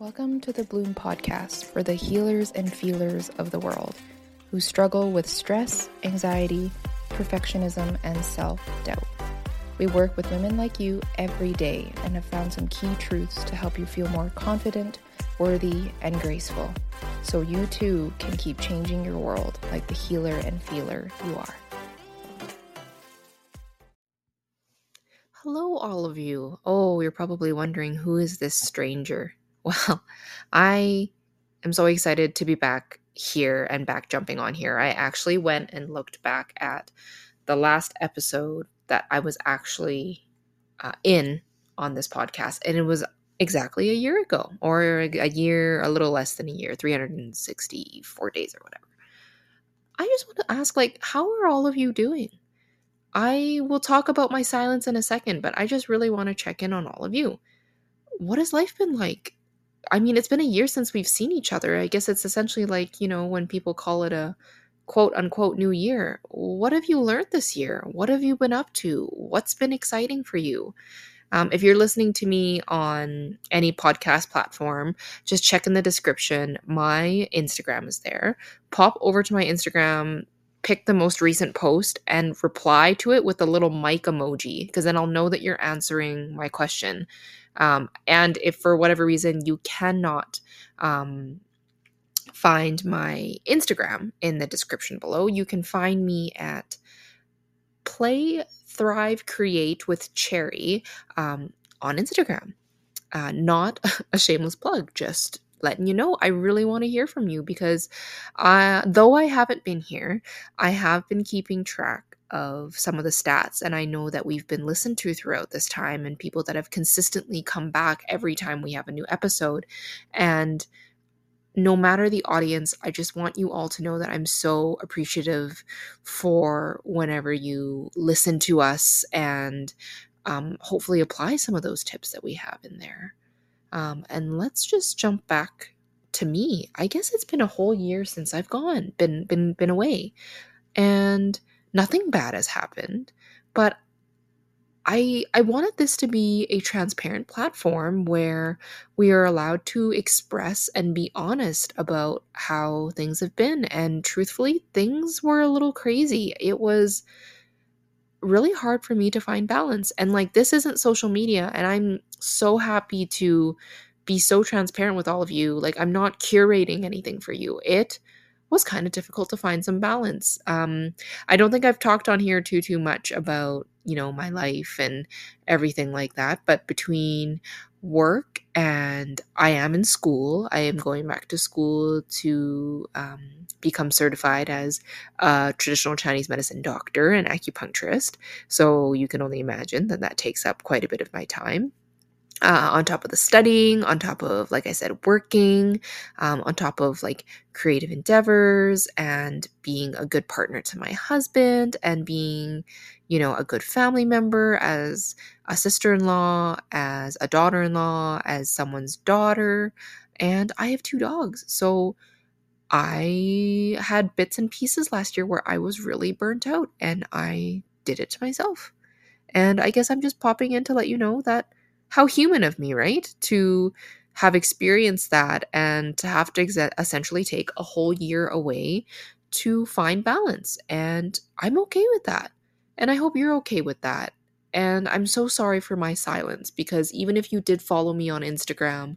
Welcome to the Bloom Podcast for the healers and feelers of the world who struggle with stress, anxiety, perfectionism, and self doubt. We work with women like you every day and have found some key truths to help you feel more confident, worthy, and graceful so you too can keep changing your world like the healer and feeler you are. Hello, all of you. Oh, you're probably wondering who is this stranger? Well, I am so excited to be back here and back jumping on here. I actually went and looked back at the last episode that I was actually uh, in on this podcast, and it was exactly a year ago, or a year, a little less than a year, 364 days or whatever. I just want to ask, like, how are all of you doing? I will talk about my silence in a second, but I just really want to check in on all of you. What has life been like? I mean, it's been a year since we've seen each other. I guess it's essentially like, you know, when people call it a quote unquote new year. What have you learned this year? What have you been up to? What's been exciting for you? Um, if you're listening to me on any podcast platform, just check in the description. My Instagram is there. Pop over to my Instagram, pick the most recent post, and reply to it with a little mic emoji, because then I'll know that you're answering my question. Um, and if for whatever reason you cannot um, find my Instagram in the description below, you can find me at Play Thrive Create with Cherry um, on Instagram. Uh, not a shameless plug, just letting you know I really want to hear from you because though I haven't been here, I have been keeping track of some of the stats. And I know that we've been listened to throughout this time and people that have consistently come back every time we have a new episode. And no matter the audience, I just want you all to know that I'm so appreciative for whenever you listen to us and um, hopefully apply some of those tips that we have in there. Um, and let's just jump back to me. I guess it's been a whole year since I've gone, been been been away, and nothing bad has happened. But I I wanted this to be a transparent platform where we are allowed to express and be honest about how things have been and truthfully things were a little crazy. It was really hard for me to find balance and like this isn't social media and I'm so happy to be so transparent with all of you. Like I'm not curating anything for you. It was kind of difficult to find some balance. Um, I don't think I've talked on here too too much about you know my life and everything like that, but between work and I am in school. I am going back to school to um, become certified as a traditional Chinese medicine doctor and acupuncturist. So you can only imagine that that takes up quite a bit of my time uh, on top of the studying, on top of, like I said, working, um, on top of like creative endeavors and being a good partner to my husband and being, you know, a good family member as a sister in law, as a daughter in law, as someone's daughter. And I have two dogs. So I had bits and pieces last year where I was really burnt out and I did it to myself. And I guess I'm just popping in to let you know that how human of me, right? To have experienced that and to have to ex- essentially take a whole year away to find balance. And I'm okay with that. And I hope you're okay with that. And I'm so sorry for my silence because even if you did follow me on Instagram,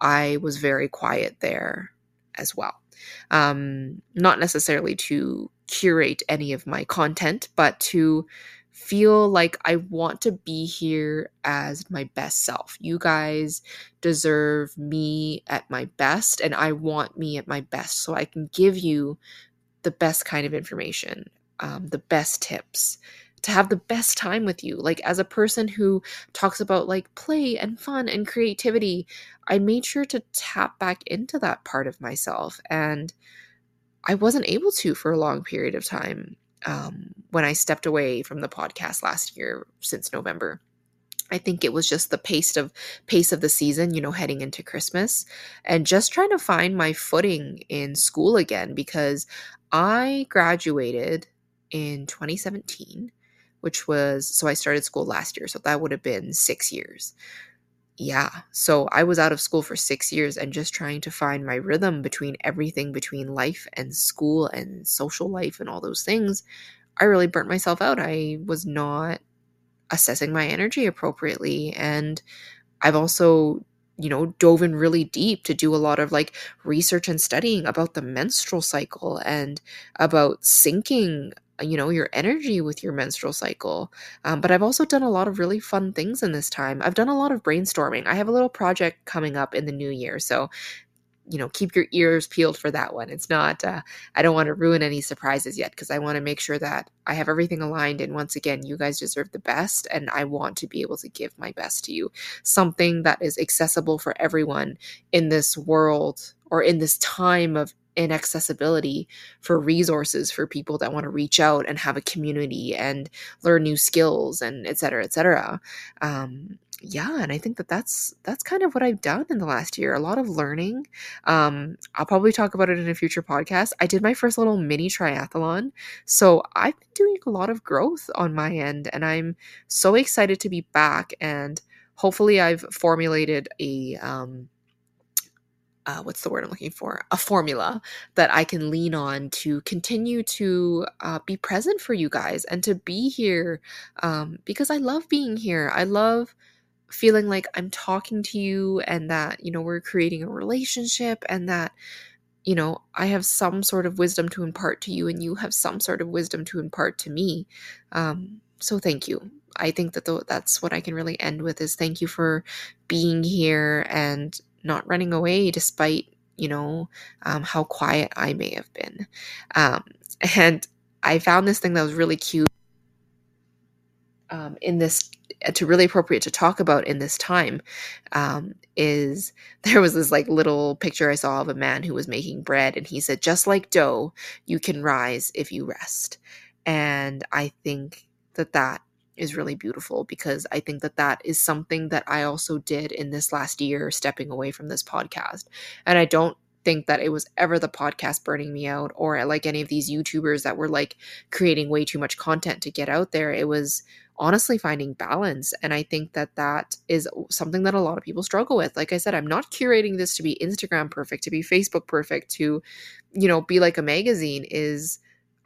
I was very quiet there as well. Um, not necessarily to curate any of my content, but to feel like I want to be here as my best self. You guys deserve me at my best, and I want me at my best so I can give you the best kind of information, um, the best tips, to have the best time with you. Like, as a person who talks about like play and fun and creativity, I made sure to tap back into that part of myself. And I wasn't able to for a long period of time um, when I stepped away from the podcast last year since November. I think it was just the pace of pace of the season, you know, heading into Christmas and just trying to find my footing in school again because I graduated in 2017, which was so I started school last year, so that would have been 6 years. yeah, so I was out of school for six years and just trying to find my rhythm between everything between life and school and social life and all those things. I really burnt myself out. I was not assessing my energy appropriately. And I've also, you know, dove in really deep to do a lot of like research and studying about the menstrual cycle and about syncing you know your energy with your menstrual cycle um, but i've also done a lot of really fun things in this time i've done a lot of brainstorming i have a little project coming up in the new year so you know keep your ears peeled for that one. It's not uh, i don't want to ruin any surprises yet because i want to make sure that i have everything aligned and once again you guys deserve the best and i want to be able to give my best to you. Something that is accessible for everyone in this world or in this time of inaccessibility for resources for people that want to reach out and have a community and learn new skills and et cetera et cetera. Um, yeah and i think that that's that's kind of what i've done in the last year a lot of learning um i'll probably talk about it in a future podcast i did my first little mini triathlon so i've been doing a lot of growth on my end and i'm so excited to be back and hopefully i've formulated a um uh, what's the word I'm looking for? A formula that I can lean on to continue to uh, be present for you guys and to be here um, because I love being here. I love feeling like I'm talking to you and that, you know, we're creating a relationship and that, you know, I have some sort of wisdom to impart to you and you have some sort of wisdom to impart to me. Um, so thank you. I think that th- that's what I can really end with is thank you for being here and not running away despite you know um, how quiet i may have been um, and i found this thing that was really cute um, in this uh, to really appropriate to talk about in this time um, is there was this like little picture i saw of a man who was making bread and he said just like dough you can rise if you rest and i think that that is really beautiful because I think that that is something that I also did in this last year, stepping away from this podcast. And I don't think that it was ever the podcast burning me out or like any of these YouTubers that were like creating way too much content to get out there. It was honestly finding balance. And I think that that is something that a lot of people struggle with. Like I said, I'm not curating this to be Instagram perfect, to be Facebook perfect, to, you know, be like a magazine is.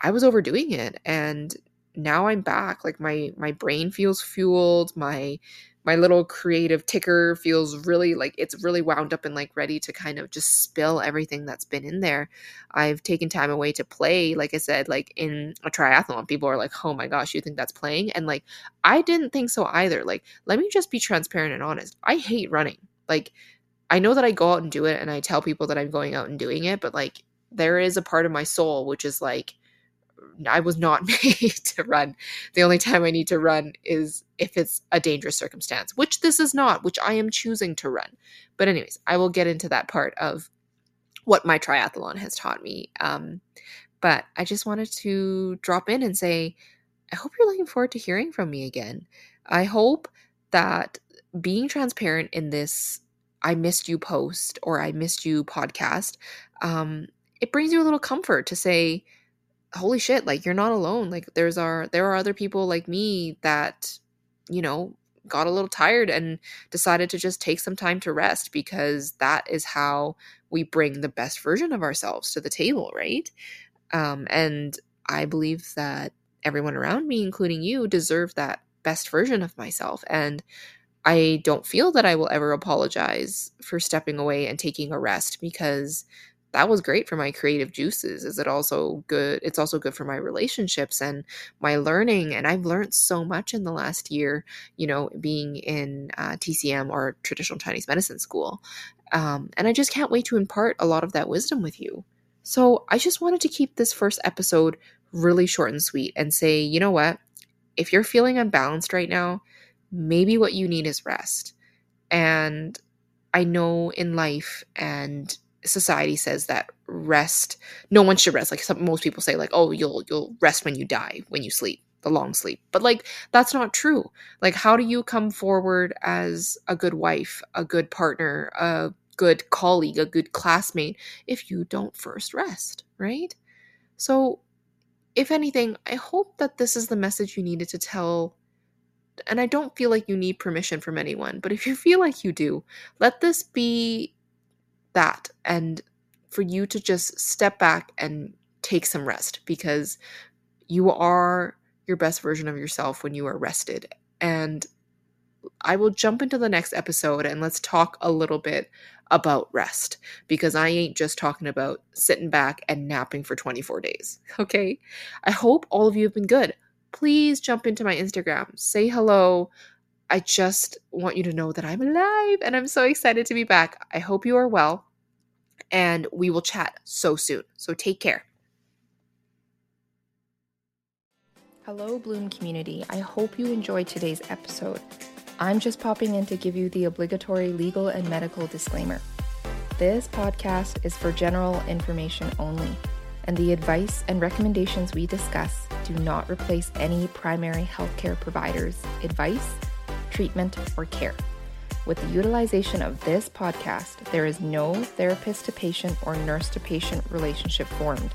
I was overdoing it and now I'm back. Like my my brain feels fueled. My my little creative ticker feels really like it's really wound up and like ready to kind of just spill everything that's been in there. I've taken time away to play, like I said, like in a triathlon. People are like, "Oh my gosh, you think that's playing?" And like I didn't think so either. Like let me just be transparent and honest. I hate running. Like I know that I go out and do it and I tell people that I'm going out and doing it, but like there is a part of my soul which is like I was not made to run. The only time I need to run is if it's a dangerous circumstance, which this is not, which I am choosing to run. But, anyways, I will get into that part of what my triathlon has taught me. Um, but I just wanted to drop in and say, I hope you're looking forward to hearing from me again. I hope that being transparent in this I missed you post or I missed you podcast, um, it brings you a little comfort to say, holy shit like you're not alone. Like there's our there are other people like me that you know got a little tired and decided to just take some time to rest because that is how we bring the best version of ourselves to the table right? Um, and i believe that everyone around me including you deserve that best version of myself. And i don't feel that i will ever apologize for stepping away and taking a rest because that was great for my creative juices is it also good it's also good for my relationships and my learning and i've learned so much in the last year you know being in uh, tcm or traditional chinese medicine school um, and i just can't wait to impart a lot of that wisdom with you. So i just wanted to keep this first episode really short and sweet and say you know what if you're feeling unbalanced right now maybe what you need is rest. And i know in life and society says that rest no one should rest. Like some, most people say like oh you'll you'll rest when you die when you sleep the long sleep. But like that's not true. Like how do you come forward as a good wife a good partner a good colleague a good classmate if you don't first rest right? So if anything i hope that this is the message you needed to tell And I don't feel like you need permission from anyone, but if you feel like you do, let this be that and for you to just step back and take some rest because you are your best version of yourself when you are rested. And I will jump into the next episode and let's talk a little bit about rest because I ain't just talking about sitting back and napping for 24 days. Okay. I hope all of you have been good. Please jump into my Instagram, say hello. I just want you to know that I'm alive and I'm so excited to be back. I hope you are well and we will chat so soon. So take care. Hello, Bloom community. I hope you enjoyed today's episode. I'm just popping in to give you the obligatory legal and medical disclaimer. This podcast is for general information only, and the advice and recommendations we discuss do not replace any primary healthcare provider's advice, treatment, or care. With the utilization of this podcast, there is no therapist to patient or nurse to patient relationship formed,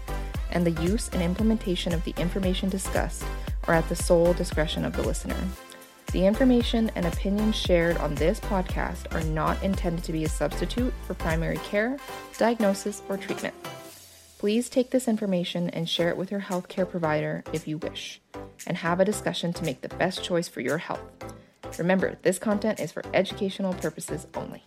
and the use and implementation of the information discussed are at the sole discretion of the listener. The information and opinions shared on this podcast are not intended to be a substitute for primary care, diagnosis, or treatment. Please take this information and share it with your healthcare provider if you wish, and have a discussion to make the best choice for your health. Remember, this content is for educational purposes only.